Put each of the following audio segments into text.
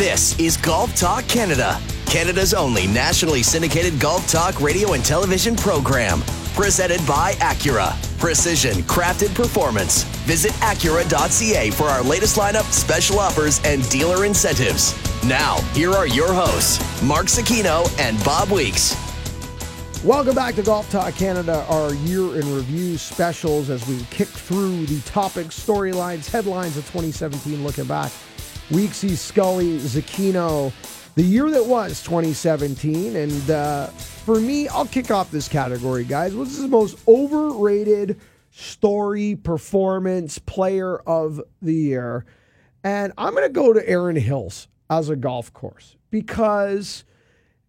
This is Golf Talk Canada, Canada's only nationally syndicated golf talk radio and television program. Presented by Acura. Precision crafted performance. Visit Acura.ca for our latest lineup, special offers, and dealer incentives. Now, here are your hosts, Mark Zecchino and Bob Weeks. Welcome back to Golf Talk Canada, our year in review specials as we kick through the topics, storylines, headlines of 2017, looking back. Weeksy, Scully, Zecchino, the year that was 2017. And uh, for me, I'll kick off this category, guys. What's the most overrated story, performance, player of the year? And I'm going to go to Erin Hills as a golf course because,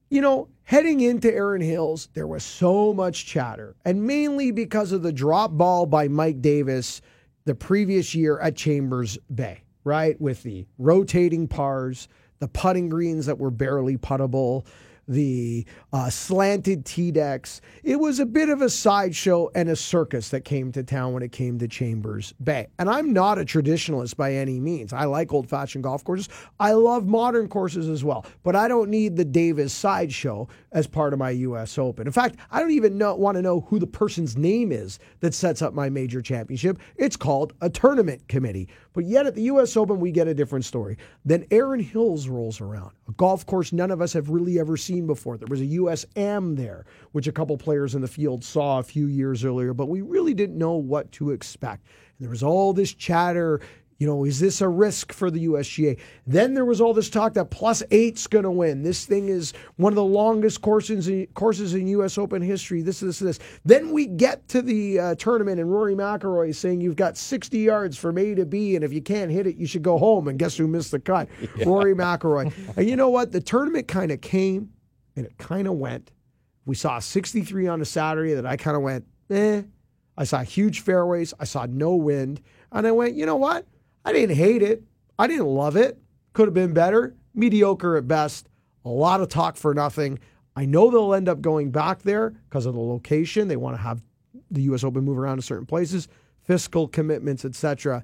you know, heading into Erin Hills, there was so much chatter, and mainly because of the drop ball by Mike Davis the previous year at Chambers Bay, right? With the rotating pars, the putting greens that were barely puttable, the uh, slanted tee decks. It was a bit of a sideshow and a circus that came to town when it came to Chambers Bay. And I'm not a traditionalist by any means. I like old fashioned golf courses. I love modern courses as well, but I don't need the Davis sideshow as part of my U.S. Open. In fact, I don't even know, want to know who the person's name is that sets up my major championship. It's called a tournament committee. But yet at the U.S. Open, we get a different story. Then Erin Hills rolls around, a golf course none of us have really ever seen before. There was a U.S. Am there, which a couple players in the field saw a few years earlier, but we really didn't know what to expect. And there was all this chatter you know, is this a risk for the USGA? Then there was all this talk that plus eight's going to win. This thing is one of the longest courses in, courses in U.S. Open history. This, this, this. Then we get to the uh, tournament, and Rory McIlroy is saying you've got 60 yards from A to B, and if you can't hit it, you should go home. And guess who missed the cut? Yeah. Rory McIlroy. and you know what? The tournament kind of came, and it kind of went. We saw 63 on a Saturday that I kind of went, eh. I saw huge fairways. I saw no wind. And I went, you know what? I didn't hate it. I didn't love it. Could have been better. Mediocre at best. A lot of talk for nothing. I know they'll end up going back there because of the location. They want to have the U.S. Open move around to certain places, fiscal commitments, etc.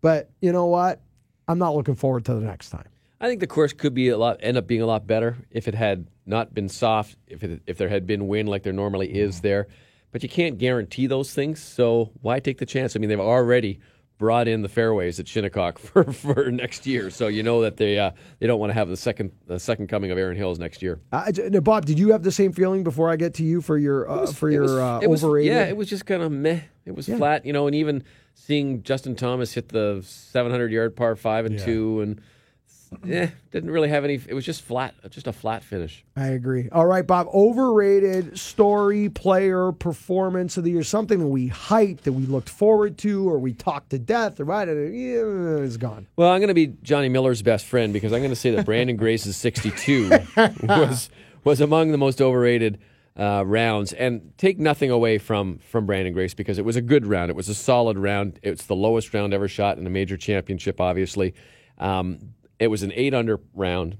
But you know what? I'm not looking forward to the next time. I think the course could be a lot, end up being a lot better if it had not been soft, if it, if there had been wind like there normally is there. But you can't guarantee those things, so why take the chance? I mean, they've already brought in the fairways at Shinnecock for, for next year. So you know that they uh, they don't want to have the second the second coming of Erin Hills next year. Uh, Bob, did you have the same feeling before I get to you for your uh, was, for your was, uh, overrated? yeah, it was just kind of meh. It was yeah. flat, you know, and even seeing Justin Thomas hit the 700 yard par five and yeah. two and yeah, didn't really have any. It was just flat, just a flat finish. I agree. All right, Bob. Overrated story, player, performance of the year. Something that we hyped, that we looked forward to, or we talked to death, or right? Yeah, it's gone. Well, I'm going to be Johnny Miller's best friend because I'm going to say that Branden Grace's 62 was was among the most overrated. Uh, rounds and take nothing away from from Branden Grace because it was a good round. It was a solid round. It's the lowest round ever shot in a major championship, obviously. Um, it was an eight under round.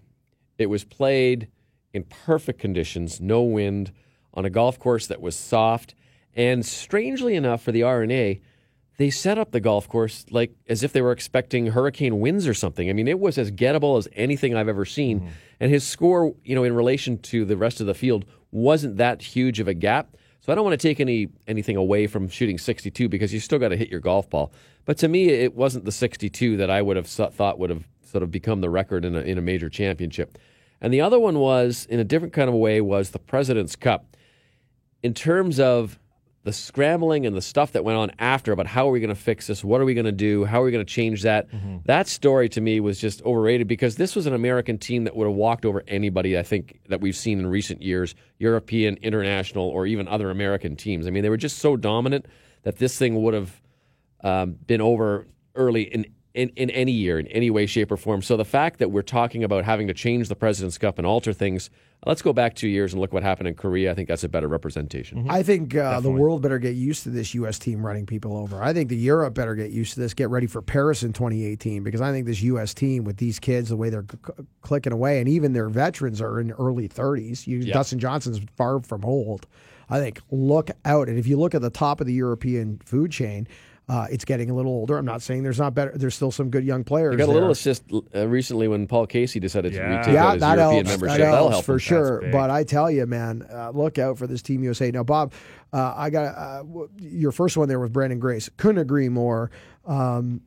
It was played in perfect conditions, no wind, on a golf course that was soft. And strangely enough, for the R&A, they set up the golf course like as if they were expecting hurricane winds or something. I mean, it was as gettable as anything I've ever seen. Mm-hmm. And his score, you know, in relation to the rest of the field, wasn't that huge of a gap. So I don't want to take any anything away from shooting 62 because you still got to hit your golf ball. But to me, it wasn't the 62 that I would have thought would have sort of become the record in a, in a major championship. And the other one was, in a different kind of way, was the President's Cup. In terms of the scrambling and the stuff that went on after about how are we going to fix this? What are we going to do? How are we going to change that? Mm-hmm. That story to me was just overrated because this was an American team that would have walked over anybody I think that we've seen in recent years, European, international, or even other American teams. I mean, they were just so dominant that this thing would have um, been over early in in, in any year, in any way, shape, or form. So the fact that we're talking about having to change the President's Cup and alter things, let's go back two years and look what happened in Korea. I think that's a better representation. Mm-hmm. I think uh, the world better get used to this U.S. team running people over. I think the Europe better get used to this, get ready for Paris in 2018, because I think this U.S. team with these kids, the way they're c- clicking away, and even their veterans are in early 30s. You, Dustin Johnson's far from old. I think look out. And if you look at the top of the European food chain, Uh, it's getting a little older. I'm not saying there's not better. There's still some good young players. He got a little there. assist uh, recently when Paul Casey decided to Yeah. retake yeah, out his that European helps. membership. That That'll helps help for him. sure. But I tell you, man, uh, look out for this Team USA. Now, Bob, uh, I got uh, your first one there with Branden Grace. Couldn't agree more. Um,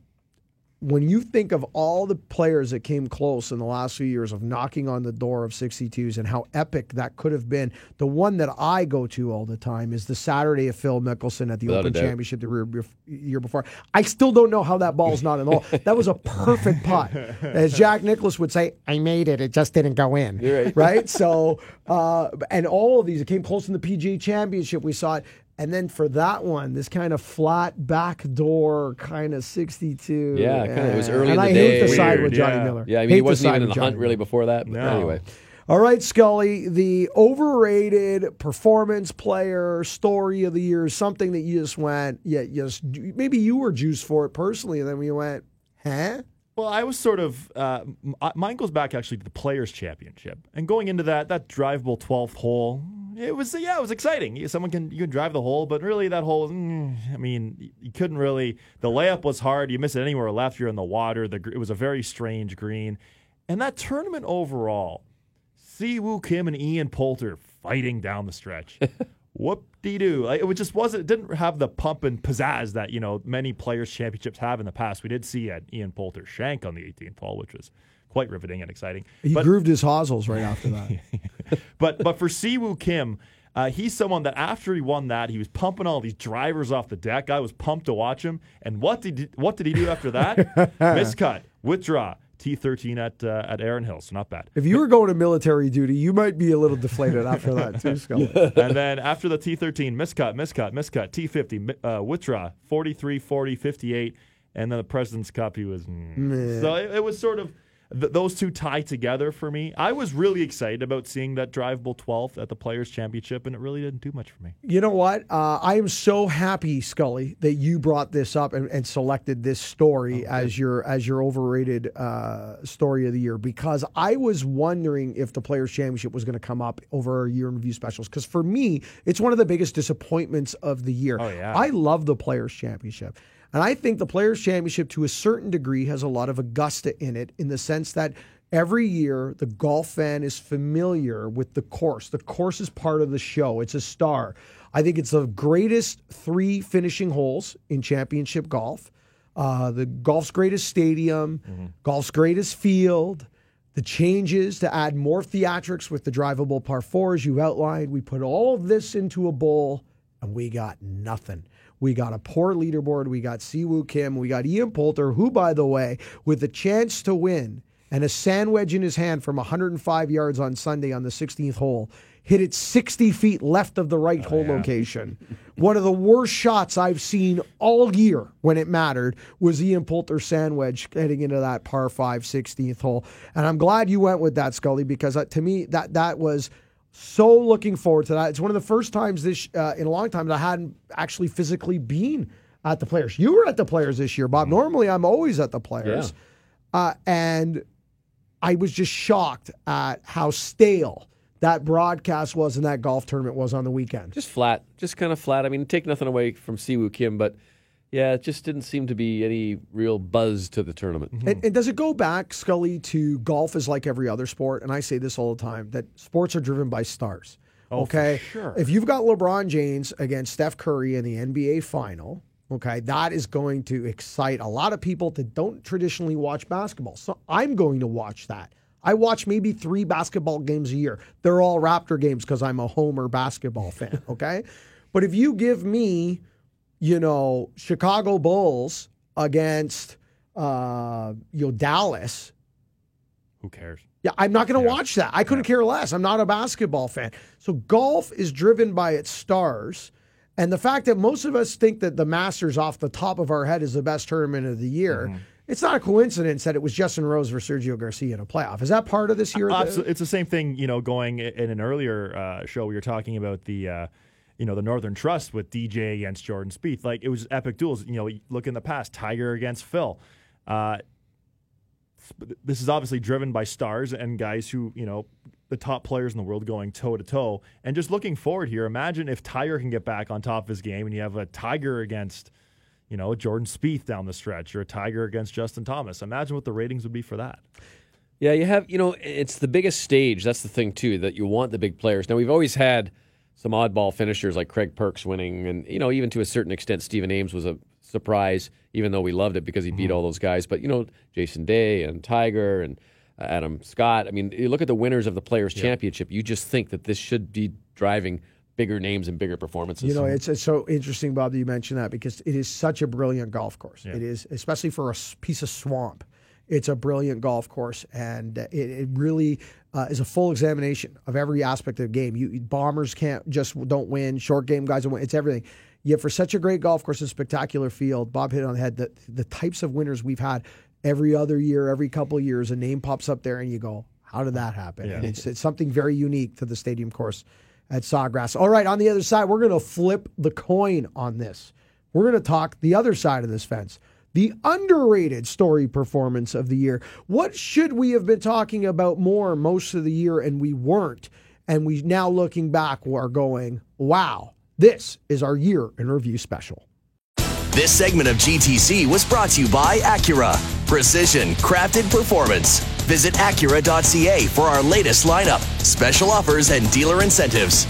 when you think of all the players that came close in the last few years of knocking on the door of 62s and how epic that could have been, the one that I go to all the time is the Saturday of Phil Mickelson at the Without Open. Championship the year before. I still don't know how that ball's not in the hole. That was a perfect putt. As Jack Nicklaus would say, I made it. It just didn't go in. Right. Right? So, uh, and all of these, it came close in the PGA Championship. We saw it. And then for that one, this kind of flat back door kind of 62. Yeah, kinda- it was early And in the I hate the to side Weird, with Johnny yeah. Miller. Yeah, I mean, Hate he wasn't even in with the hunt really before that. But No. anyway, All right, Scully, the overrated performance player story of the year is something that you just went, yeah, just maybe you were juiced for it personally, and then we went, huh? Well, I was sort of uh, m- uh, mine goes back actually to the Players Championship, and going into that that drivable 12th hole, it was yeah, it was exciting. Someone can you can drive the hole, but really that hole, mm, I mean, you couldn't really. The layup was hard. You miss it anywhere left, you're in the water. The it was a very strange green, and that tournament overall, Si Woo Kim and Ian Poulter fighting down the stretch. Whoop de doo! Like, it just wasn't. It didn't have the pump and pizzazz that you know many players' championships have in the past. We did see at Ian Poulter shank on the 18th hole, which was quite riveting and exciting. He but, grooved his hosels right after that. but but for Si Woo Kim, uh, he's someone that after he won that, he was pumping all these drivers off the deck. I was pumped to watch him. And what did he, what did he do after that? Miscut, withdraw, T13 at uh, at Erin Hill. So not bad. if you were going to military duty, you might be a little deflated after that, too, Scully. and then after the T13, miscut, miscut, miscut, T50, uh, withdraw, 43, 40, 58. And then the President's Cup, he was. mm. So it, it was sort of. Th- those two tie together for me. I was really excited about seeing that drivable 12th at the Players' Championship, and it really didn't do much for me. You know what? Uh, I am so happy, Scully, that you brought this up and, and selected this story as your as your overrated uh, story of the year because I was wondering if the Players Championship was going to come up over our year in review specials. Because for me, it's one of the biggest disappointments of the year. Oh, yeah. I love the Players Championship. And I think the Players Championship, to a certain degree, has a lot of Augusta in it, in the sense that every year the golf fan is familiar with the course. The course is part of the show, it's a star. I think it's the greatest three finishing holes in championship golf. Uh, the golf's greatest stadium, golf's greatest field, the changes to add more theatrics with the drivable par fours you outlined. We put all of this into a bowl and we got nothing. We got a poor leaderboard. We got Si Woo Kim. We got Ian Poulter, who, by the way, with a chance to win and a sand wedge in his hand from 105 yards on Sunday on the 16th hole, hit it 60 feet left of the right hole location. One of the worst shots I've seen all year when it mattered was Ian Poulter's sand wedge heading into that par 5 16th hole. And I'm glad you went with that, Scully, because uh, to me, that, that was so looking forward to that. It's one of the first times this uh, in a long time that I hadn't actually physically been at the players. You were at the players this year, Bob. Normally, I'm always at the players, uh, and I was just shocked at how stale that broadcast was and that golf tournament was on the weekend. just flat, just kind of flat. I mean, take nothing away from Si Woo Kim, but yeah, it just didn't seem to be any real buzz to the tournament. And, and does it go back, Scully, to golf is like every other sport? And I say this all the time that sports are driven by stars. Oh, for okay. sure. If you've got LeBron James against Steph Curry in the NBA final, okay, that is going to excite a lot of people that don't traditionally watch basketball. So I'm going to watch that. I watch maybe three basketball games a year. They're all Raptor games because I'm a Homer basketball fan. Okay. but if you give me, you know, Chicago Bulls against, uh, you know, Dallas, Who cares? yeah, I'm not going to watch that. I couldn't care less. I'm not a basketball fan. So golf is driven by its stars. And the fact that most of us think that the Masters off the top of our head is the best tournament of the year, Mm-hmm. it's not a coincidence that it was Justin Rose versus Sergio Garcia in a playoff. Is that part of this year? Absolutely. It's the same thing, you know, going in an earlier uh, show, we were talking about the, uh, you know, the Northern Trust with DJ against Jordan Spieth. Like, it was epic duels. You know, look in the past, Tiger against Phil. Uh, this is obviously driven by stars and guys who, you know, the top players in the world going toe to toe. And just looking forward here, imagine if Tiger can get back on top of his game and you have a Tiger against, you know, Jordan Spieth down the stretch or a Tiger against Justin Thomas. Imagine what the ratings would be for that. Yeah, you have, you know, it's the biggest stage. That's the thing, too, that you want the big players. Now, we've always had some oddball finishers like Craig Perks winning, and, you know, even to a certain extent, Stephen Ames was a surprise, even though we loved it because he beat all those guys. But, you know, Jason Day and Tiger and uh, Adam Scott. I mean, you look at the winners of the Players' Championship, you just think that this should be driving bigger names and bigger performances. You know, it's, it's so interesting, Bob, that you mentioned that because it is such a brilliant golf course. It is, especially for a piece of swamp. It's a brilliant golf course, and it, it really uh, is a full examination of every aspect of the game. You bombers can't just don't win. Short game guys don't win. It's everything. Yet for such a great golf course, a spectacular field, Bob hit it on the head. The the types of winners we've had every other year, every couple of years, a name pops up there, and you go, "How did that happen?" And it's it's something very unique to the stadium course at Sawgrass. All right, on the other side, we're going to flip the coin on this. We're going to talk the other side of this fence. The underrated story performance of the year. What should we have been talking about more most of the year and we weren't? And we now looking back are going, wow, this is our year in review special. This segment of GTC was brought to you by Acura. Precision, crafted performance. Visit Acura.ca for our latest lineup, special offers, and dealer incentives.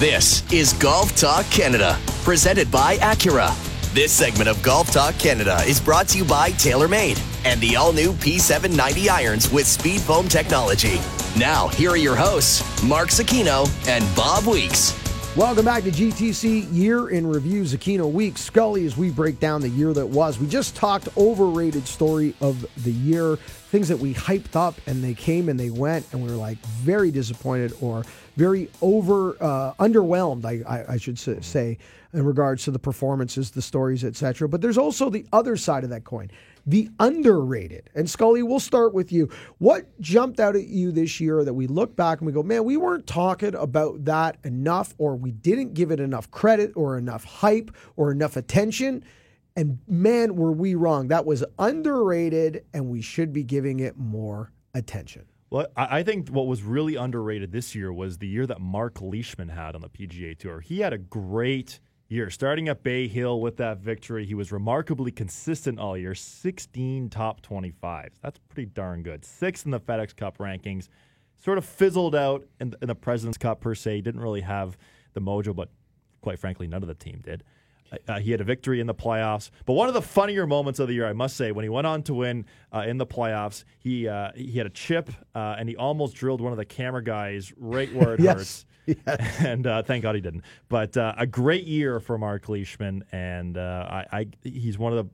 This is Golf Talk Canada, presented by Acura. This segment of Golf Talk Canada is brought to you by TaylorMade and the all new P790 irons with speed foam technology. Now, here are your hosts, Mark Zecchino and Bob Weeks. Welcome back to GTC Year in Review, Zecchino Week. Scully, as we break down the year that was. We just talked overrated story of the year, things that we hyped up and they came and they went, and we were like very disappointed or very over uh, underwhelmed, I, I, I should say, in regards to the performances, the stories, etc. But there's also the other side of that coin the underrated. And Scully, we'll start with you. What jumped out at you this year that we look back and we go, man, we weren't talking about that enough, or we didn't give it enough credit, or enough hype, or enough attention? And man, were we wrong. That was underrated, and we should be giving it more attention. Well, I think what was really underrated this year was the year that Mark Leishman had on the PGA Tour. He had a great year. Starting at Bay Hill with that victory, he was remarkably consistent all year 16 top 25s. That's pretty darn good. Sixth in the FedEx Cup rankings. Sort of fizzled out in, in the President's Cup per se. Didn't really have the mojo, but quite frankly, none of the team did. Uh, he had a victory in the playoffs, but one of the funnier moments of the year, I must say, when he went on to win uh, in the playoffs, he uh, he had a chip uh, and he almost drilled one of the camera guys right where it Yes. hurts. And uh, thank God he didn't. But uh, a great year for Mark Leishman, and uh, I, I he's one of the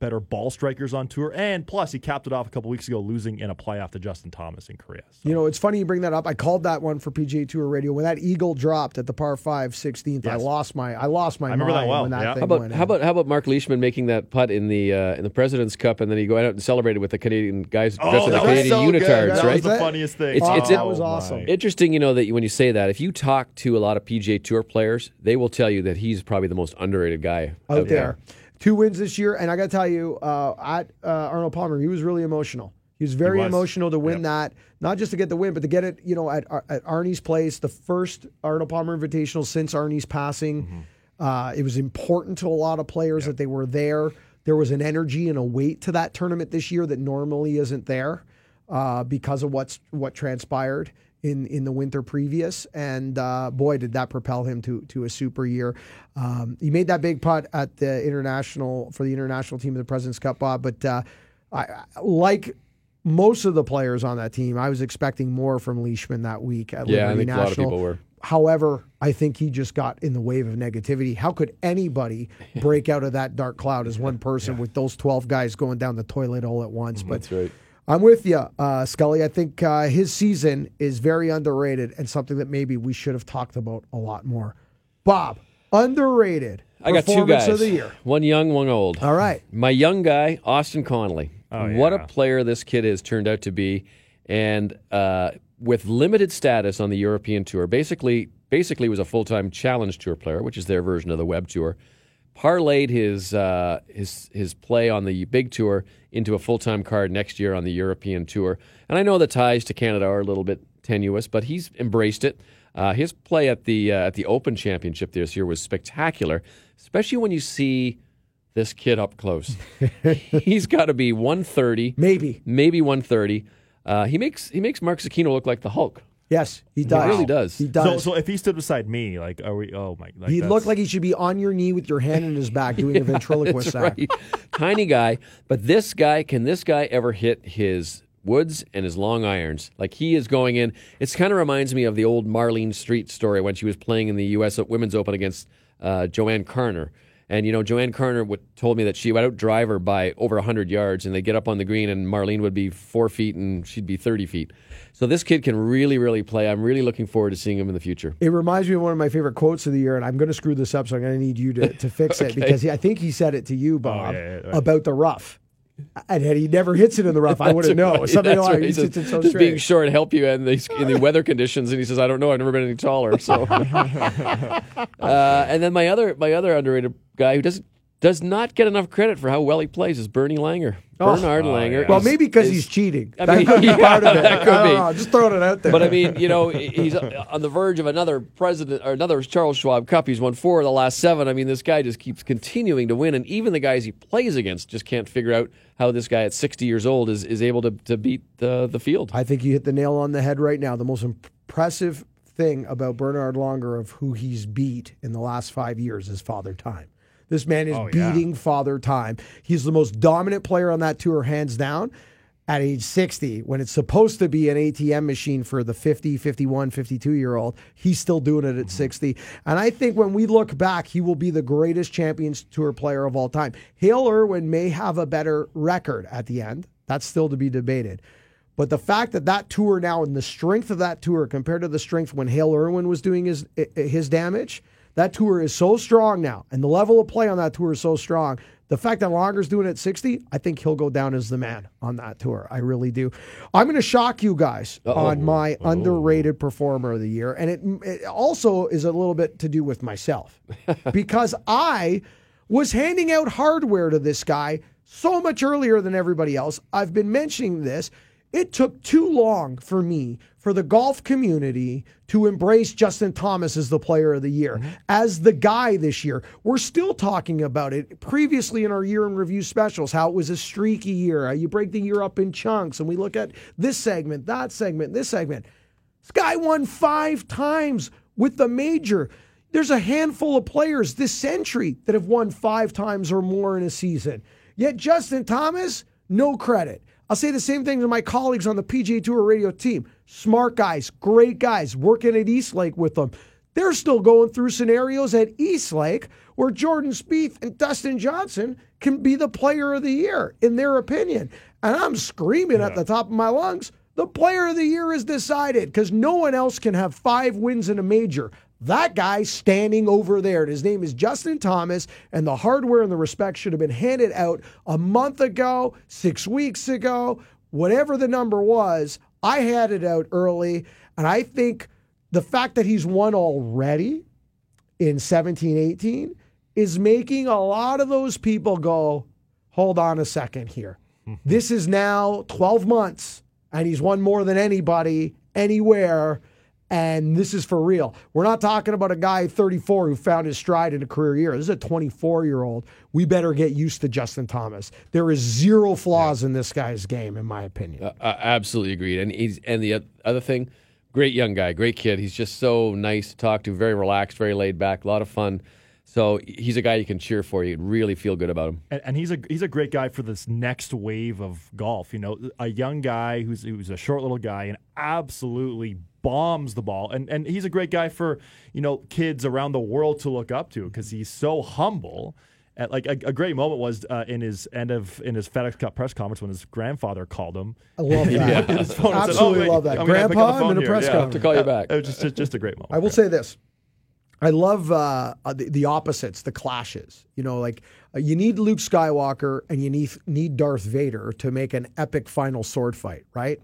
better ball strikers on tour. And plus, he capped it off a couple weeks ago, losing in a playoff to Justin Thomas in Korea. So, You know, it's funny you bring that up. I called that one for PGA Tour Radio when that eagle dropped at the par five 16th. I lost my I lost my I remember that mind well, when that yeah. thing How about went how in. about how about Mark Leishman making that putt in the uh, in the President's Cup, and then he go out and celebrated with the Canadian guys dressed oh, in the Canadian so good. unitards, That right? was the funniest thing. It's- it's- Oh, it- that was awesome. Interesting, you know, that when you say that, if you talk to a lot of PGA Tour players, they will tell you that he's probably the most underrated guy out there. Two wins this year, and I got to tell you, uh, at uh, Arnold Palmer, he was really emotional. He was very was. emotional to win Yep. that, not just to get the win, but to get it, you know, at, at Arnie's place, the first Arnold Palmer Invitational since Arnie's passing. Mm-hmm. Uh, it was important to a lot of players that they were there. There was an energy and a weight to that tournament this year that normally isn't there uh, because of what's what transpired in in the winter previous. And uh, boy, did that propel him to to a super year. Um, he made that big putt at the international for the international team of the Presidents Cup, Bob. But uh, I, like most of the players on that team, I was expecting more from Leishman that week at Yeah, I Liberty think a lot of National. people were. However, I think he just got in the wave of negativity. How could anybody break out of that dark cloud as one person with those 12 guys going down the toilet all at once? But That's right. I'm with you, uh, Scully. I think uh, his season is very underrated and something that maybe we should have talked about a lot more. Bob, underrated. I got two guys. of the year. One young, one old. All right. My young guy, Austin Connolly. Oh, What a player this kid has turned out to be, and uh, with limited status on the European tour. Basically, basically was a full time Challenge Tour player, which is their version of the Web Tour. Parlayed his uh, his his play on the big tour into a full time card next year on the European tour. And I know the ties to Canada are a little bit tenuous, but he's embraced it. Uh, his play at the uh, at the Open Championship this year was spectacular, especially when you see this kid up close. he's got to be 130, Maybe. maybe 130. Uh, he makes he makes Mark Zecchino look like the Hulk. Yes, he does. really does. He does. so if he stood beside me, like, are we? Oh my! Like he that's- looked like he should be on your knee with your hand in his back doing a ventriloquist act. right. Tiny guy, but this guy can this guy ever hit his woods and his long irons? Like he is going in. It's kind of reminds me of the old Marlene Streit story when she was playing in the U.S. Women's Open against uh, JoAnne Carner. And you know, JoAnne Carner would, told me that she would outdrive her by over 100 yards, and they get up on the green, and Marlene would be four feet, and she'd be 30 feet. So this kid can really, really play. I'm really looking forward to seeing him in the future. It reminds me of one of my favorite quotes of the year, and I'm going to screw this up, so I'm going to need you to, to fix it because he, I think he said it to you, oh, Bob, yeah, yeah, right. about the rough. And had he never hits it in the rough, I wouldn't know. Right, Something that's like right. hits it so just being short help you in the in the weather conditions, and he says, "I don't know. I've never been any taller." So, uh, and then my other my other underrated guy who doesn't does not get enough credit for how well he plays is Bernie Langer. Oh. Bernard oh, Langer. Well, is- maybe because he's cheating. I that could be part of it. that could I don't be. know, just throwing it out there. But I mean, you know, he's on the verge of another president or another Charles Schwab Cup. He's won four of the last seven. I mean, this guy just keeps continuing to win, and even the guys he plays against just can't figure out how this guy at 60 years old is, is able to, to beat the the field. I think you hit the nail on the head right now. The most impressive thing about Bernard Langer of who he's beat in the last five years is Father Time. This man is Oh, yeah. beating Father Time. He's the most dominant player on that tour, hands down. At age 60, when it's supposed to be an ATM machine for the 50, 51, 52 year old, he's still doing it at mm-hmm. 60. And I think when we look back, he will be the greatest Champions Tour player of all time. Hale Irwin may have a better record at the end. That's still to be debated. But the fact that that tour now and the strength of that tour compared to the strength when Hale Irwin was doing his eh, eh, his damage, that tour is so strong now, and the level of play on that tour is so strong. The fact that Langer's doing it at 60, I think he'll go down as the man on that tour. I really do. I'm going to shock you guys on my oh. underrated performer of the year, and it, it also is a little bit to do with myself because I was handing out hardware to this guy so much earlier than everybody else. I've been mentioning this. It took too long for me, for the golf community, to embrace Justin Thomas as the player of the year, mm-hmm. as the guy this year. We're still talking about it previously in our year in review specials, how it was a streaky year. You break the year up in chunks, and we look at this segment, that segment, this segment. This guy won five times with the major. There's a handful of players this century that have won five times or more in a season. Yet Justin Thomas, no credit. I'll say the same thing to my colleagues on the PGA Tour radio team. Smart guys, great guys, working at East Lake with them. They're still going through scenarios at East Lake where Jordan Spieth and Dustin Johnson can be the player of the year, in their opinion. And I'm screaming at the top of my lungs. The player of the year is decided because no one else can have five wins in a major. That guy standing over there, his name is Justin Thomas, and the hardware and the respect should have been handed out a month ago, six weeks ago, whatever the number was. I had it out early, and I think the fact that he's won already in 17 18 is making a lot of those people go, hold on a second here. this is now 12 months, and he's won more than anybody anywhere. And this is for real. We're not talking about a guy 34 who found his stride in a career year. This is a 24 year old. We better get used to Justin Thomas. There is zero flaws in this guy's game, in my opinion. Uh, uh, absolutely agreed. And he's and the other thing, great young guy, great kid. He's just so nice to talk to, very relaxed, very laid back, a lot of fun. So he's a guy you can cheer for. You really feel good about him. And, and he's a he's a great guy for this next wave of golf. You know, a young guy who's who's a short little guy and absolutely bombs the ball. And and he's a great guy for you know kids around the world to look up to because he's so humble. At like a, a great moment was uh, in his end of in his FedEx Cup press conference when his grandfather called him. I love that. Hit his phone and said, Absolutely "Oh, wait, love that. I'm gonna pick up the Grandpa, I'm in a press Yeah. conference. To call you back. It was just just, just a great moment. I will say this. I love uh, uh, the, the opposites, the clashes. You know, like uh, you need Luke Skywalker and you need need Darth Vader to make an epic final sword fight, right?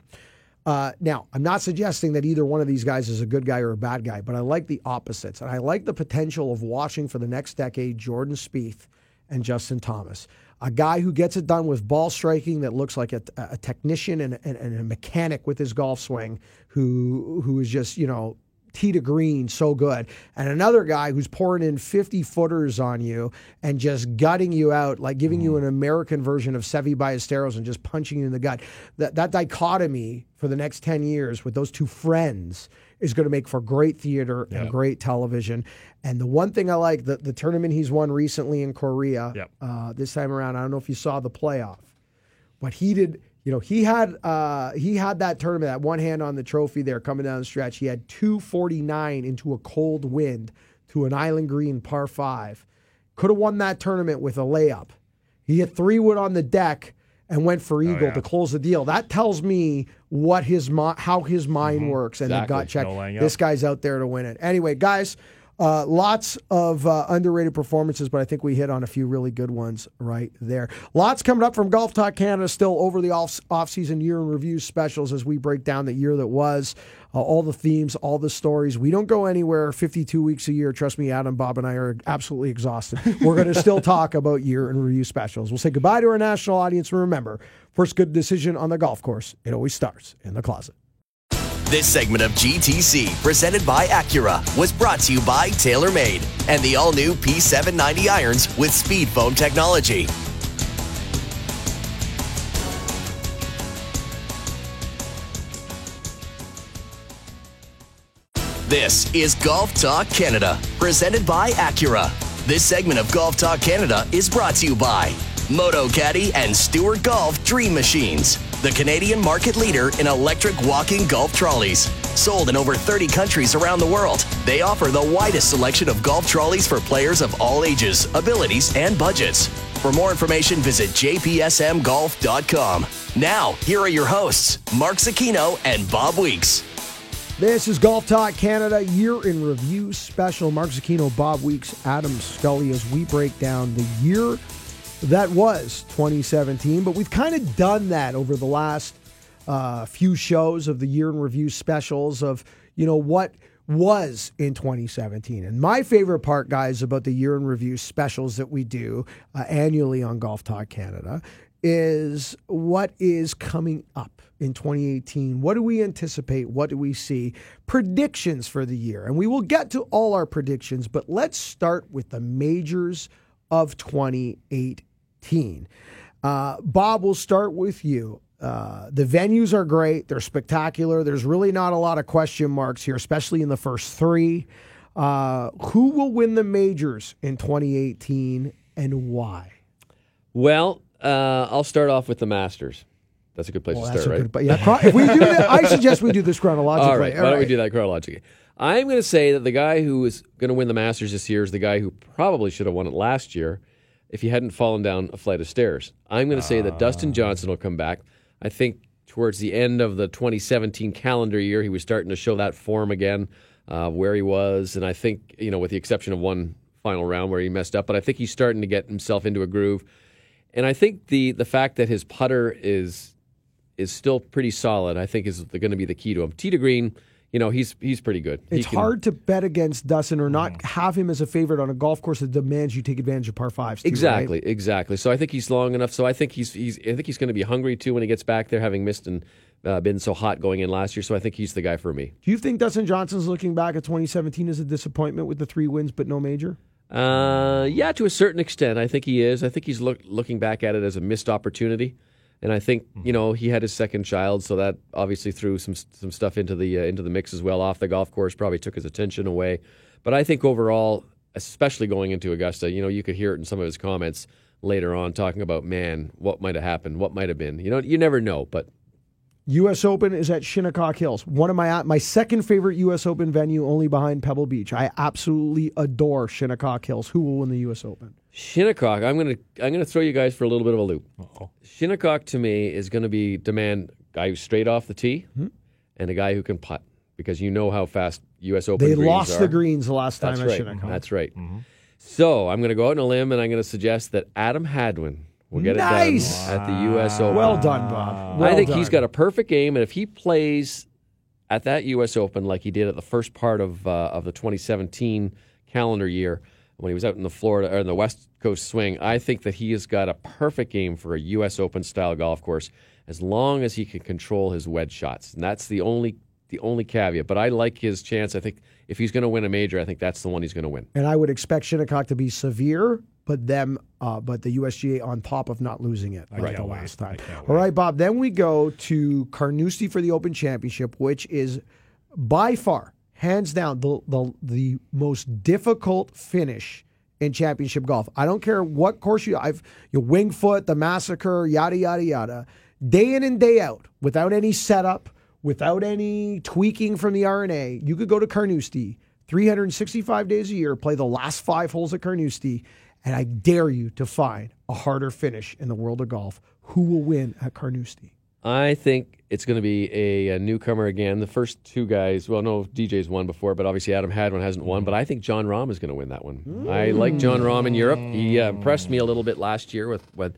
Uh, now, I'm not suggesting that either one of these guys is a good guy or a bad guy, but I like the opposites. And I like the potential of watching for the next decade Jordan Spieth and Justin Thomas. A guy who gets it done with ball striking that looks like a, a technician and, and, and a mechanic with his golf swing who who is just, you know, tee to green so good. And another guy who's pouring in 50 footers on you and just gutting you out, like giving you an American version of Seve Ballesteros and just punching you in the gut. That, that dichotomy for the next 10 years with those two friends is going to make for great theater and great television. And the one thing I like, the, the tournament he's won recently in Korea, Yep. uh, this time around, I don't know if you saw the playoff, but he did. You know, he had uh, he had that tournament, that one hand on the trophy there coming down the stretch. He had 249 into a cold wind to an island green par five. Could have won that tournament with a layup. He hit three wood on the deck and went for eagle yeah. to close the deal. That tells me what his mi- how his mind works and Exactly. the gut check. No this guy's out there to win it. Anyway, guys, uh, lots of uh, underrated performances, but I think we hit on a few really good ones right there. Lots coming up from Golf Talk Canada still over the off off-season year in review specials as we break down the year that was, uh, all the themes, all the stories. We don't go anywhere 52 weeks a year. Trust me, Adam, Bob, and I are absolutely exhausted. We're going to still talk about year in review specials. We'll say goodbye to our national audience. And remember, first good decision on the golf course, it always starts in the closet. This segment of GTC, presented by Acura, was brought to you by TaylorMade and the all new P790 irons with speed foam technology. This is Golf Talk Canada, presented by Acura. This segment of Golf Talk Canada is brought to you by Motocaddy and Stewart Golf Dream Machines, the Canadian market leader in electric walking golf trolleys. Sold in over 30 countries around the world, they offer the widest selection of golf trolleys for players of all ages, abilities, and budgets. For more information, visit jpsmgolf.com. Now, here are your hosts, Mark Zecchino and Bob Weeks. This is Golf Talk Canada Year in Review Special. Mark Zecchino, Bob Weeks, Adam Scully as we break down the year that was 2017. But we've kind of done that over the last uh, few shows of the Year in Review specials of, you know, what was in 2017. And my favorite part, guys, about the Year in Review specials that we do uh, annually on Golf Talk Canada is what is coming up in 2018. What do we anticipate? What do we see? Predictions for the year. And we will get to all our predictions, but let's start with the majors of 2018. Uh, Bob, we'll start with you. Uh, the venues are great. They're spectacular. There's really not a lot of question marks here, especially in the first three. Uh, who will win the majors in 2018 and why? Well, uh, I'll start off with the Masters. That's a good place Well, to start, right? good, but yeah, if we do that, I suggest we do this chronologically. All right. Why don't we do that chronologically? I'm going to say that the guy who is going to win the Masters this year is the guy who probably should have won it last year if he hadn't fallen down a flight of stairs. I'm going to say that Ah. Dustin Johnson will come back. I think towards the end of the 2017 calendar year, he was starting to show that form again, uh, where he was. And I think, you know, with the exception of one final round where he messed up, but I think he's starting to get himself into a groove. And I think the the fact that his putter is is still pretty solid, I think is going to be the key to him. To green, you know, he's he's pretty good. It's can- hard to bet against Dustin or not have him as a favorite on a golf course that demands you take advantage of par fives. too, right? Exactly, exactly. So I think he's long enough. So I think he's he's I think he's going to be hungry too when he gets back there, having missed and uh, been so hot going in last year. So I think he's the guy for me. Do you think Dustin Johnson's looking back at 2017 as a disappointment with the three wins but no major? Uh, yeah, to a certain extent, I think he is. I think he's look, looking back at it as a missed opportunity, and I think you know he had his second child, so that obviously threw some some stuff into the uh, into the mix as well. Off the golf course, probably took his attention away. But I think overall, especially going into Augusta, you know, you could hear it in some of his comments later on, talking about man, what might have happened, what might have been. You know, you never know, but U.S. Open is at Shinnecock Hills, one of my my second favorite U.S. Open venue, only behind Pebble Beach. I absolutely adore Shinnecock Hills. Who will win the U.S. Open? Shinnecock, I'm gonna I'm gonna throw you guys for a little bit of a loop. Uh-oh. Shinnecock to me is going to be demand guy who's straight off the tee Hmm? and a guy who can putt because you know how fast U.S. Open They greens lost are. the greens the last time That's at right. Shinnecock. That's right. So I'm going to go out on a limb and I'm going to suggest that Adam Hadwin will get Nice. it done at the U.S. Open. Well done, Bob. Well I think done. he's got a perfect game, and if he plays at that U.S. Open like he did at the first part of uh, of the 2017 calendar year when he was out in the Florida or in the West Coast swing, I think that he has got a perfect game for a U.S. Open style golf course as long as he can control his wedge shots, and that's the only the only caveat. But I like his chance. I think if he's going to win a major, I think that's the one he's going to win. And I would expect Shinnecock to be severe, but them, uh, but the USGA on top of not losing it like can't the last I time. All right, Bob. Then we go to Carnoustie for the Open Championship, which is by far, hands down, the the, the most difficult finish in championship golf. I don't care what course you I've your Winged Foot, the massacre, yada yada yada. Day in and day out, without any setup, without any tweaking from the R&A, you could go to Carnoustie 365 days a year, play the last five holes at Carnoustie, and I dare you to find a harder finish in the world of golf. Who will win at Carnoustie? I think it's going to be a, a newcomer again. The first two guys, well, no, DJ's won before, but obviously Adam Hadwin hasn't won. But I think Jon Rahm is going to win that one. I like Jon Rahm in Europe. He uh, impressed me a little bit last year with, with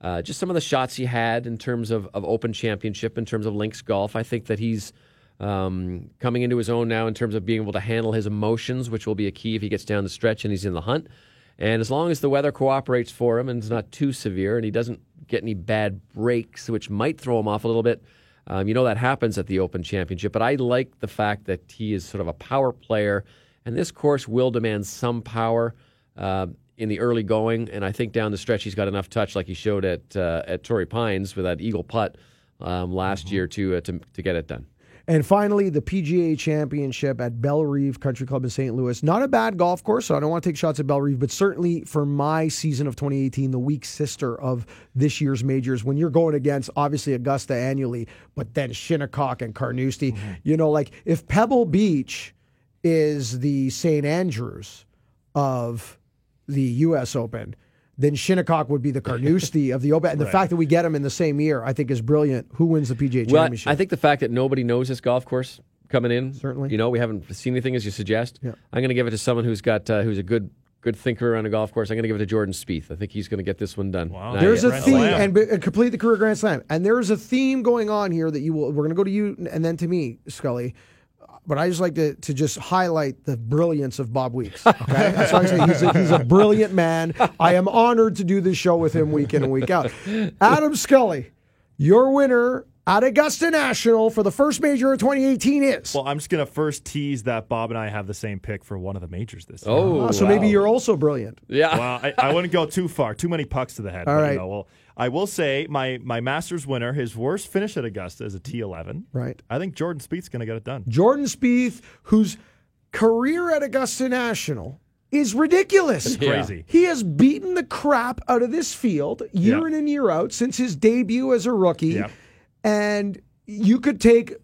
uh, just some of the shots he had in terms of, of Open Championship, in terms of links golf. I think that he's um, coming into his own now in terms of being able to handle his emotions, which will be a key if he gets down the stretch and he's in the hunt. And as long as the weather cooperates for him and it's not too severe and he doesn't get any bad breaks, which might throw him off a little bit, um, you know that happens at the Open Championship. But I like the fact that he is sort of a power player, and this course will demand some power uh, in the early going. And I think down the stretch he's got enough touch, like he showed at uh, at Torrey Pines with that eagle putt um, last year to, uh, to to get it done. And finally, the PGA Championship at Bellerive Country Club in St. Louis. Not a bad golf course, so I don't want to take shots at Bellerive, but certainly for my season of 2018, the weak sister of this year's majors, when you're going against obviously Augusta annually, but then Shinnecock and Carnoustie, mm-hmm. you know, like if Pebble Beach is the St. Andrews of the U.S. Open, then Shinnecock would be the Carnoustie of the Open. And the fact that we get them in the same year, I think, is brilliant. Who wins the PGA Well, Championship? I think the fact that nobody knows this golf course coming in, Certainly. you know, we haven't seen anything as you suggest. Yeah. I'm going to give it to someone who's got uh, who's a good good thinker around a golf course. I'm going to give it to Jordan Spieth. I think he's going to get this one done. Wow. Not There's yet. a Grand theme, Slam. and, and complete the career Grand Slam. And there's a theme going on here that you will. We're going to go to you and then to me, Scully. But I just like to, to just highlight the brilliance of Bob Weeks. Okay, that's why I say he's a, he's a brilliant man. I am honored to do this show with him week in and week out. Adam Scully, your winner at Augusta National for the first major of 2018 is. Well, I'm just gonna first tease that Bob and I have the same pick for one of the majors this year. Oh, Oh, so wow. maybe you're also brilliant. yeah. well, I, I wouldn't go too far. Too many pucks to the head. All but, right. You know, well, I will say my my Masters winner, his worst finish at Augusta is a T11. Right. I think Jordan Spieth's going to get it done. Jordan Spieth, whose career at Augusta National is ridiculous. Crazy. He has beaten the crap out of this field year Yeah. in and year out since his debut as a rookie. Yeah. And you could take,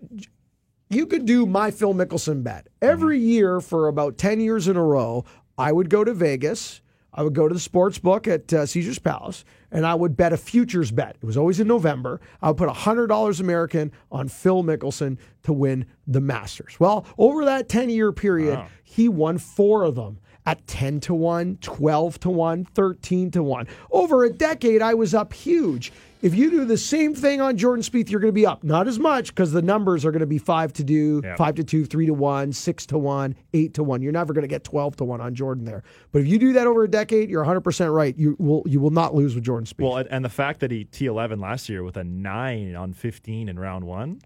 you could do my Phil Mickelson bet. Every year for about 10 years in a row, I would go to Vegas. I would go to the sports book at uh, Caesar's Palace and I would bet a futures bet. It was always in November. I would put $100 American on Phil Mickelson to win the Masters. Well, over that 10 year period, he won four of them at 10 to 1, 12 to 1, 13 to 1. Over a decade, I was up huge. If you do the same thing on Jordan Spieth, you're going to be up. Not as much because the numbers are going to be 5 to do, Yeah. 5 to 2, 3 to 1, 6 to 1, 8 to 1. You're never going to get 12 to 1 on Jordan there. But if you do that over a decade, you're 100% right. You will you will not lose with Jordan Spieth. Well, and, the fact that he T11 last year with a nine on 15 in round one.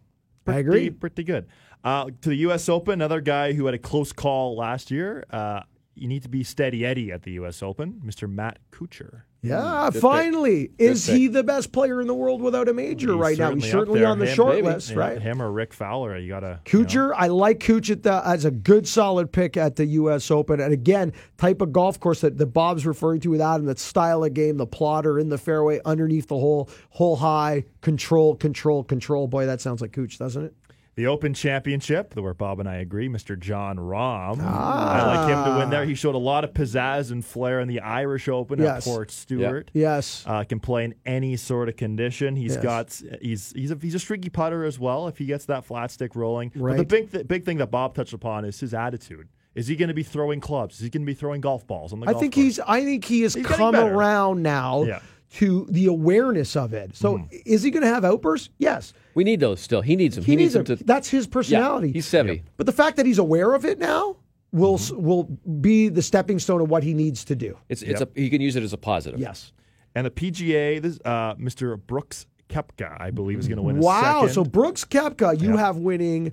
I Pretty, agree. Pretty good. Uh, to the U.S. Open, another guy who had a close call last year. Uh, you need to be steady Eddie at the U.S. Open, Mr. Matt Kuchar. Hmm, yeah, pick. finally. Is pick. he the best player in the world without a major He's right now? He's certainly on the Him, short maybe. list, Yeah, right? Him or Rick Fowler. You got to. Kuchar, I like Kuch at the, as a good solid pick at the U.S. Open. And again, type of golf course that, that Bob's referring to with Adam, that style of game, the plotter in the fairway, underneath the hole, hole high, control, control, control. Boy, that sounds like Kuch, doesn't it? The Open Championship, where Bob and I agree, Mr. Jon Rahm. I like him to win there. He showed a lot of pizzazz and flair in the Irish Open Yes. at Portstewart. Yes. Uh, can play in any sort of condition. He's Yes. got he's he's a he's a streaky putter as well. If he gets that flat stick rolling, but the big th- big thing that Bob touched upon is his attitude. Is he going to be throwing clubs? Is he going to be throwing golf balls on the I think course? he's. I think he has He's come around now Yeah. To the awareness of it. So Mm-hmm. is he going to have outbursts? Yes. We need those still. He needs them. He, needs, them them. to. That's his yeah, personality. he's savvy. but the fact that he's aware of it now will Mm-hmm. will be the stepping stone of what he needs to do. It's it's a he can use it as a positive. Yes. And the PGA, this uh, Mr. Brooks Koepka, I believe, is going to win. A Wow. second. So Brooks Koepka, you Yep. have winning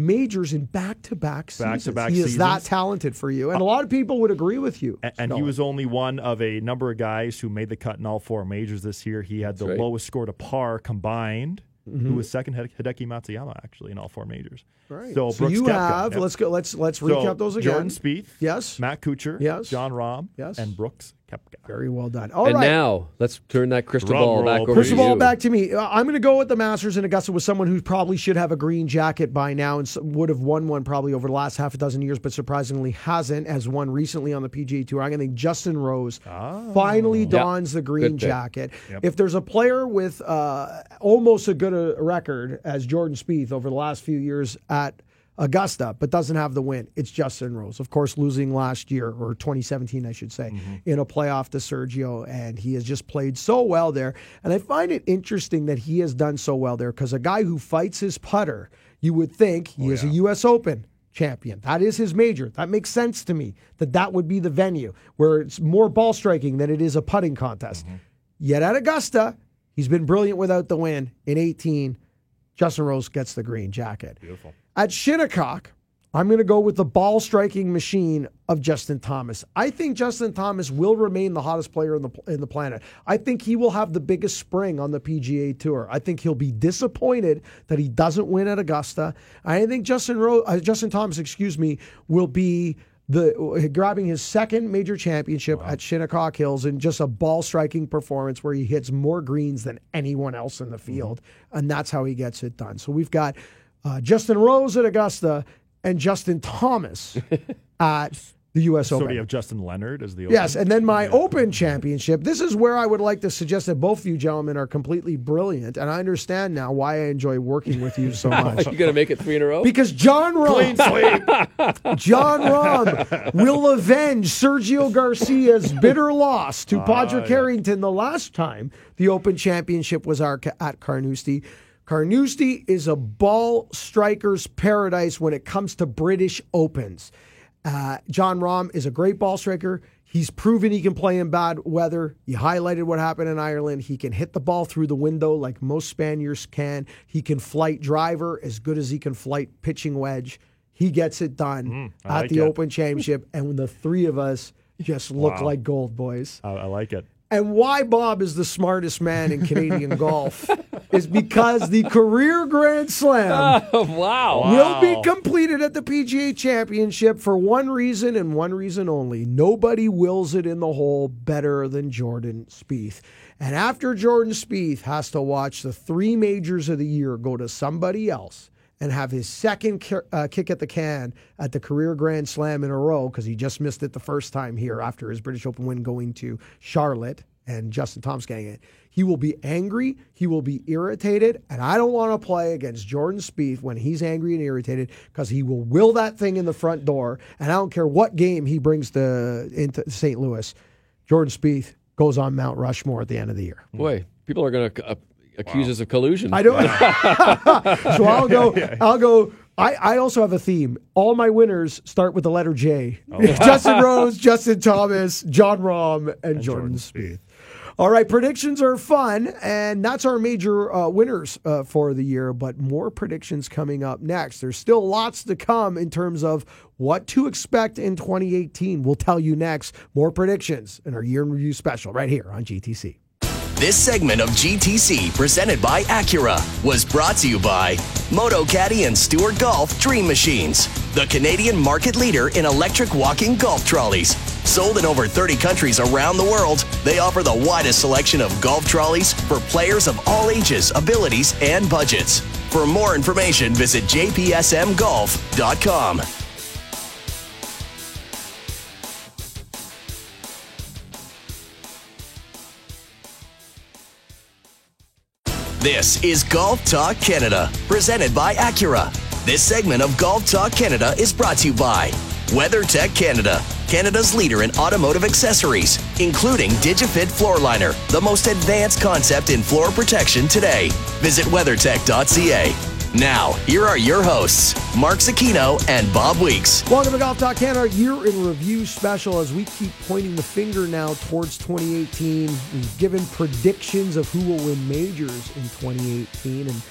majors in back-to-back seasons. Back-to-back he is that talented for you, and a lot of people would agree with you. A- And he was only one of a number of guys who made the cut in all four majors this year. He had the right. lowest score to par combined. Mm-hmm. Who was second? Hide- Hideki Matsuyama actually in all four majors. Right. So, So Brooks you Koepka, have. yeah. Let's go. Let's let's So, recap those again. Jordan Spieth, Yes. Matt Kuchar, Yes. Jon Rahm, Yes. and Brooks Koepka. Very well done. All right. and now let's turn that crystal Drum ball back roll, over First to of all, you. back to me. Uh, I'm going to go with the Masters in Augusta with someone who probably should have a green jacket by now and would have won one probably over the last half a dozen years, but surprisingly hasn't, has won recently on the PGA Tour. I'm going to think Justin Rose finally dons the green Good pick. jacket. If there's a player with uh, almost as good a record as Jordan Spieth over the last few years at Augusta, but doesn't have the win. It's Justin Rose, of course, losing last year or 2017, I should say, mm-hmm. in a playoff to Sergio, and he has just played so well there. And I find it interesting that he has done so well there because a guy who fights his putter, you would think he oh, is a U.S. Open champion. That is his major. That makes sense to me that that would be the venue where it's more ball striking than it is a putting contest. Mm-hmm. Yet at Augusta, he's been brilliant without the win in 18. Justin Rose gets the green jacket. Beautiful. At Shinnecock, I'm going to go with the ball striking machine of Justin Thomas. I think Justin Thomas will remain the hottest player in the in the planet. I think he will have the biggest spring on the PGA Tour. I think he'll be disappointed that he doesn't win at Augusta. I think Justin Ro- uh, Justin Thomas, excuse me, will be the grabbing his second major championship at Shinnecock Hills in just a ball striking performance where he hits more greens than anyone else in the field, and that's how he gets it done. So we've got uh, Justin Rose at Augusta and Justin Thomas at the U.S. So Open. do you have Justin Leonard as the Yes, and then my Open Championship. This is where I would like to suggest that both of you gentlemen are completely brilliant, and I understand now why I enjoy working with you so much. you gonna make it three in a row? Because Jon Rahm, Jon Rahm will avenge Sergio Garcia's bitter loss to Padraig Harrington the last time the Open Championship was our, at Carnoustie. Carnoustie is a ball striker's paradise when it comes to British Opens. Uh, Jon Rahm is a great ball striker. He's proven he can play in bad weather. He highlighted what happened in Ireland. He can hit the ball through the window like most Spaniards can. He can flight driver as good as he can flight pitching wedge. He gets it done I at like the it. Open Championship, and when the three of us just look Wow. like gold boys. I, I like it. And why Bob is the smartest man in Canadian golf is because the career Grand Slam oh, wow. will be completed at the PGA Championship for one reason and one reason only. Nobody wills it in the hole better than Jordan Spieth. And after Jordan Spieth has to watch the three majors of the year go to somebody else and have his second uh, kick at the can at the career Grand Slam in a row because he just missed it the first time here after his British Open win going to Charlotte and Justin getting it. He will be angry. He will be irritated. And I don't want to play against Jordan Spieth when he's angry and irritated because he will will that thing in the front door. And I don't care what game he brings to into St. Louis. Jordan Spieth goes on Mount Rushmore at the end of the year. Boy, people are gonna uh, accuse us of collusion. I don't. so I'll go. I'll go. I, I also have a theme. All my winners start with the letter J. Justin Rose, Justin Thomas, Jon Rahm, and, Jordan, Spieth. All right, predictions are fun, and that's our major uh, winners uh, for the year. But more predictions coming up next. There's still lots to come in terms of what to expect in 2018. We'll tell you next. More predictions in our year in review special right here on GTC. This segment of GTC, presented by Acura, was brought to you by Motocaddy and Stewart Golf Dream Machines, the Canadian market leader in electric walking golf trolleys. Sold in over 30 countries around the world, they offer the widest selection of golf trolleys for players of all ages, abilities, and budgets. For more information, visit jpsmgolf.com. This is Golf Talk Canada, presented by Acura. This segment of Golf Talk Canada is brought to you by WeatherTech Canada. Canada's leader in automotive accessories, including DigiFit Floor Liner, the most advanced concept in floor protection today. Visit weathertech.ca. Now, here are your hosts, Mark Zecchino and Bob Weeks. Welcome to Golf Talk Canada, year in review special as we keep pointing the finger now towards 2018. We've given predictions of who will win majors in 2018 and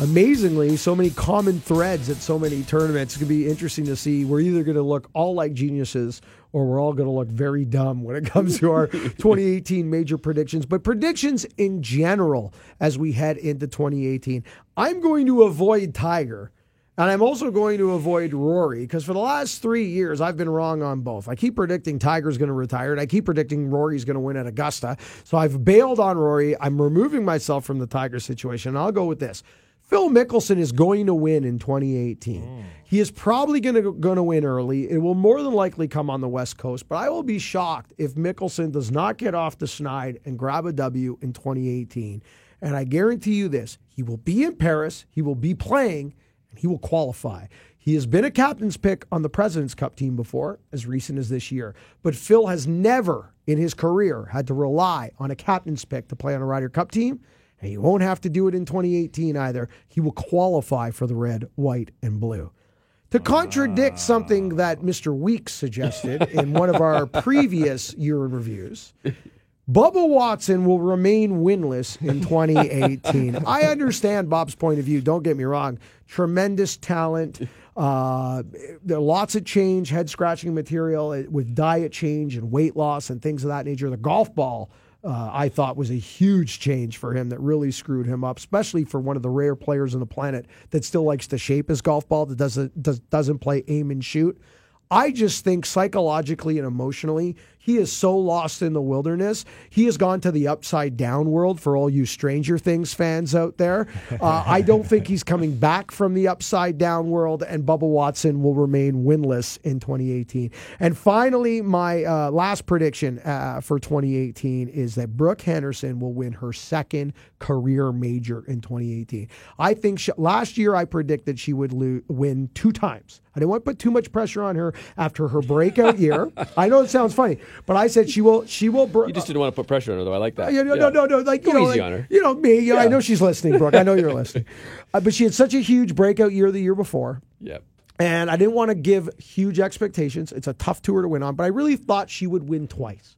amazingly, so many common threads at so many tournaments. It's going to be interesting to see. We're either going to look all like geniuses or we're all going to look very dumb when it comes to our 2018 major predictions. But predictions in general as we head into 2018. I'm going to avoid Tiger. And I'm also going to avoid Rory because for the last three years, I've been wrong on both. I keep predicting Tiger's going to retire, and I keep predicting Rory's going to win at Augusta. So I've bailed on Rory. I'm removing myself from the Tiger situation. And I'll go with this. Phil Mickelson is going to win in 2018. Mm. He is probably going to going to win early. It will more than likely come on the West Coast, but I will be shocked if Mickelson does not get off the snide and grab a W in 2018. And I guarantee you this: he will be in Paris, he will be playing, and he will qualify. He has been a captain's pick on the President's Cup team before, as recent as this year. But Phil has never in his career had to rely on a captain's pick to play on a Ryder Cup team. And he won't have to do it in 2018 either. He will qualify for the red, white, and blue. To contradict something that Mr. Weeks suggested in one of our previous year in reviews, Bubba Watson will remain winless in 2018. I understand Bob's point of view. Don't get me wrong. Tremendous talent. Uh, there are lots of change, head scratching material uh, with diet change and weight loss and things of that nature. The golf ball uh, I thought was a huge change for him that really screwed him up, especially for one of the rare players on the planet that still likes to shape his golf ball, that doesn't does, doesn't play aim and shoot. I just think psychologically and emotionally, he is so lost in the wilderness. He has gone to the upside down world for all you Stranger Things fans out there. Uh, I don't think he's coming back from the upside down world, and Bubba Watson will remain winless in 2018. And finally, my uh, last prediction uh, for 2018 is that Brooke Henderson will win her second career major in 2018. I think she, last year I predicted she would lo- win two times. I didn't want to put too much pressure on her after her breakout year. I know it sounds funny, but I said she will. She will. Br- you just didn't want to put pressure on her, though. I like that. Uh, no, yeah. no, no, no. Like you know, easy like, on her. You know me. You know, I know she's listening, Brooke. I know you're listening. Uh, but she had such a huge breakout year the year before. Yep. And I didn't want to give huge expectations. It's a tough tour to win on, but I really thought she would win twice.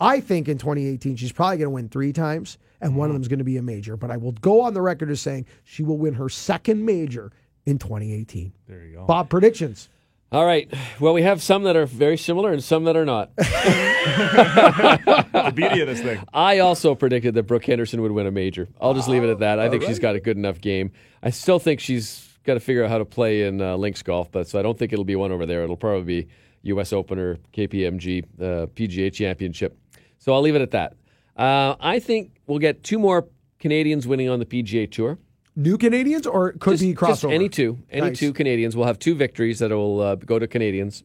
I think in 2018 she's probably going to win three times, and one of them is going to be a major. But I will go on the record as saying she will win her second major in 2018. There you go. Bob, predictions. All right. Well, we have some that are very similar and some that are not. the beauty of this thing. I also predicted that Brooke Henderson would win a major. I'll just leave it at that. I think right. she's got a good enough game. I still think she's got to figure out how to play in uh, links golf, but so I don't think it'll be one over there. It'll probably be U.S. Open or KPMG uh, PGA Championship. So I'll leave it at that. Uh, I think we'll get two more Canadians winning on the PGA Tour. New Canadians or could just, be crossover? Just any two. Any Nice. two Canadians. We'll have two victories that will uh, go to Canadians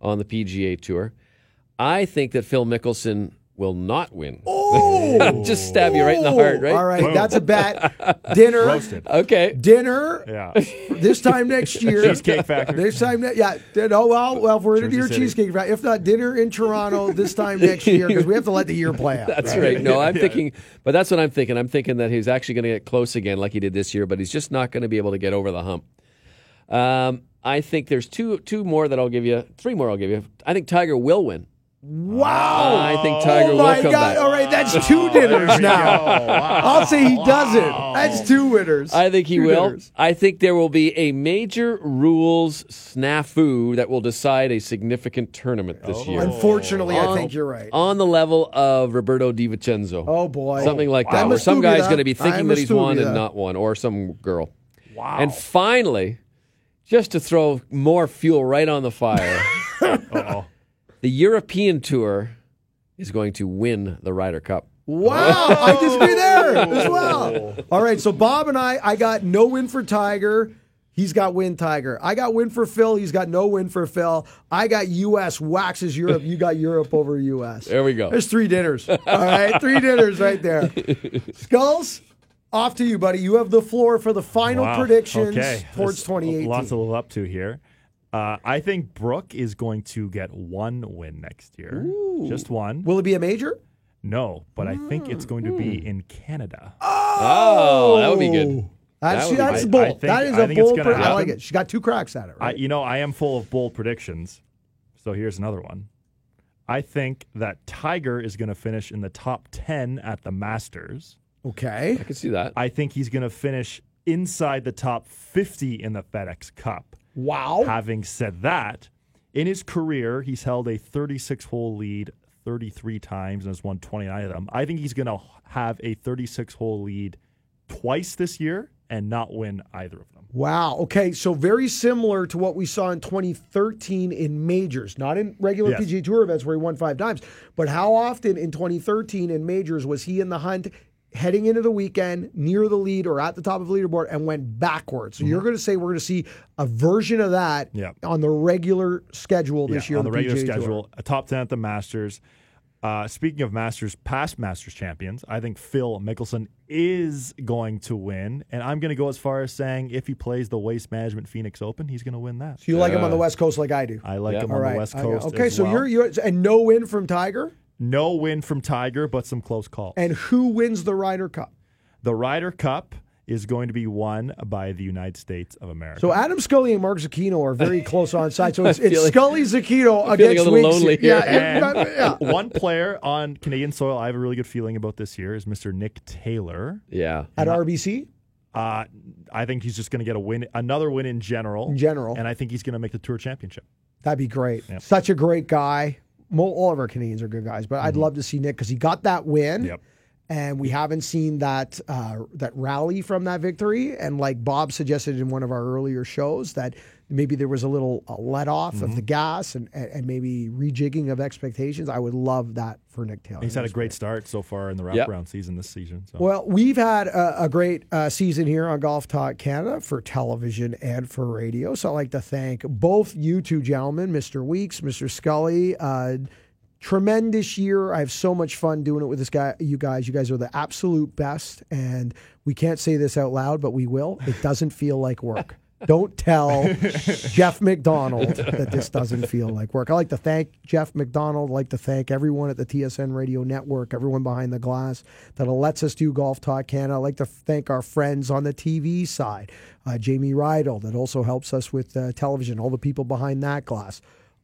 on the PGA Tour. I think that Phil Mickelson will not win. Oh, just stab you right in the heart, right? All right, Boom. that's a bet. Dinner, Roasted. Okay. dinner. Yeah. This time next year, Cheesecake Factory. This time, ne- yeah. Then- Oh well, well, if we're in Jersey your City. cheesecake factory, if not dinner in Toronto this time next year, because we have to let the year play out. That's right. No, I'm thinking, but that's what I'm thinking. I'm thinking that he's actually going to get close again, like he did this year, but he's just not going to be able to get over the hump. Um, I think there's two two more that I'll give you, three more I'll give you. I think Tiger will win. Wow! I think Tiger oh will come God! back. All right, that's two dinners now. I'll say he doesn't. That's two winners. I think he Two will. dinners. I think there will be a major rules snafu that will decide a significant tournament this year. Unfortunately, I think you're right. On the level of Roberto De Vicenzo. Oh boy, Something like that. I'm where some guy's going to be thinking I'm that he's won Scooby and not won, or some girl. Wow. And finally, just to throw more fuel right on the fire, Uh-oh. The European Tour is going to win the Ryder Cup. Wow, I disagree there as well. All right, so Bob and I, I got no win for Tiger. He's got win Tiger. I got win for Phil. He's got no win for Phil. I got U.S. waxes Europe. You got Europe over U.S. There we go. There's three dinners. All right, three dinners right there. Skulls, off to you, buddy. You have the floor for the final Wow. predictions okay. towards There's 2018. Lots to live up to here. Uh, I think Brooke is going to get one win next year. Just one. Will it be a major? No, but I think it's going to be in Canada. Oh, that would be good. That's, That would that's good. bold. I think- that is I a it's bold. gonna Pre- I like it. She got two cracks at it. I, you know, I am full of bold predictions. So here's another one. I think that Tiger is going to finish in the top 10 at the Masters. okay. I could see that. I think he's going to finish inside the top 50 in the FedEx Cup. Wow. Having said that, in his career, he's held a 36 hole lead 33 times and has won 29 of them. I think he's going to have a 36 hole lead twice this year and not win either of them. Wow. Okay. So very similar to what we saw in 2013 in majors, not in regular Yes. PGA Tour events where he won five times, but how often in 2013 in majors was he in the hunt heading into the weekend near the lead or at the top of the leaderboard and went backwards? So you're going to say we're going to see a version of that Mm-hmm. On the regular schedule this Yeah, year on the regular PGA Tour. schedule. A top 10 at the Masters. Uh, speaking of Masters, past Masters champions, I think Phil Mickelson is going to win. And I'm going to go as far as saying if he plays the Waste Management Phoenix Open, he's going to win that. So you like him on the West Coast like I do. I like Yeah. him All on right. the West Coast. Okay. as So well. you're you're, and no win from Tiger. No win from Tiger, but some close calls. And who wins the Ryder Cup? the Ryder Cup is going to be won by the United States of America. So Adam Scully and Mark Zecchino are very close on side. So it's, it's feeling- Scully Zecchino I'm feeling against a little Winks. lonely Yeah, here. yeah, yeah. one player on Canadian soil I have a really good feeling about this year is Mr. Nick Taylor. Yeah. At RBC, Uh, I think he's just going to get a win, another win in general. in general, and I think he's going to make the Tour Championship. that'd be great. Yep. Such a great guy. All of our Canadians are good guys, but I'd love to see Nick because he got that win. Yep. And we haven't seen that uh, that rally from that victory. And like Bob suggested in one of our earlier shows, that maybe there was a little uh, let off of the gas and, and, and maybe rejigging of expectations. I would love that for Nick Taylor. He's had a great start so far in the Yep. wraparound season this season. So. Well, we've had a, a great uh, season here on Golf Talk Canada for television and for radio. So I'd like to thank both you two gentlemen, Mr. Weeks, Mr. Scully. Uh, tremendous year. I have so much fun doing it with this guy. You guys, you guys are the absolute best. And we can't say this out loud, but we will. It doesn't feel like work. Don't tell Jeff McDonald that this doesn't feel like work. I like to thank Jeff McDonald. I'd like to thank everyone at the TSN Radio Network, everyone behind the glass that lets us do Golf Talk Canada. I like to thank our friends on the TV side, uh, Jamie Rydell, that also helps us with uh, television, all the people behind that glass.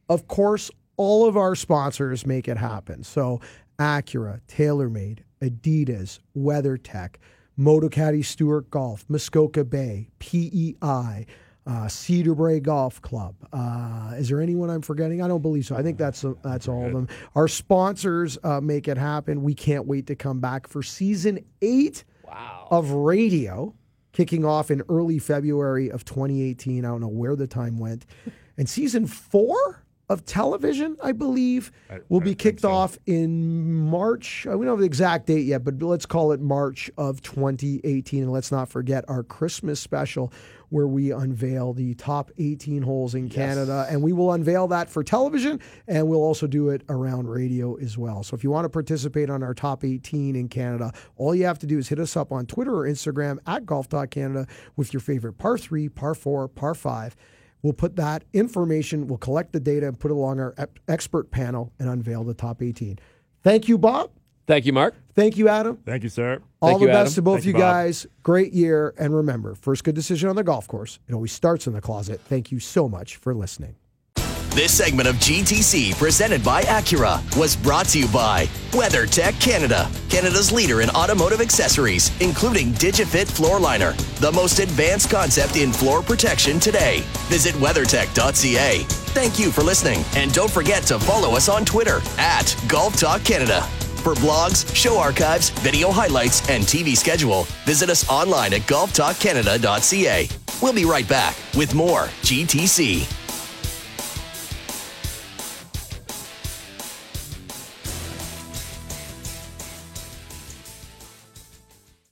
Of course, all of our sponsors make it happen. So Acura, TaylorMade, Adidas, WeatherTech, Motocaddy Stewart Golf, Muskoka Bay, PEI, uh, Cedar Brae Golf Club. Uh, is there anyone I'm forgetting? I don't believe so. I think that's that's all of them. Our sponsors uh, make it happen. We can't wait to come back for season eight of radio, kicking off in early February of 2018. I don't know where the time went, and season four of television, I believe, will be kicked off in March. We don't have the exact date yet, but let's call it March of 2018. And let's not forget our Christmas special where we unveil the top 18 holes in Canada. And we will unveil that for television and we'll also do it around radio as well. So if you want to participate on our top 18 in Canada, all you have to do is hit us up on Twitter or Instagram at Golf Canada with your favorite par three, par four, par five. We'll put that information, we'll collect the data and put it along our expert panel and unveil the top 18. Thank you, Bob. Thank you, Mark. Thank you, Adam. Thank you, sir. All Thank the you, best Adam. to both Thank you you, Bob. guys. Great year. And remember, first good decision on the golf course. It always starts in the closet. Thank you so much for listening. This segment of GTC, presented by Acura, was brought to you by WeatherTech Canada, Canada's leader in automotive accessories, including DigiFit Floor Liner, the most advanced concept in floor protection today. Visit weathertech.ca. Thank you for listening, and don't forget to follow us on Twitter at Golf Talk Canada. For blogs, show archives, video highlights, and TV schedule, visit us online at golftalkcanada.ca. We'll be right back with more GTC.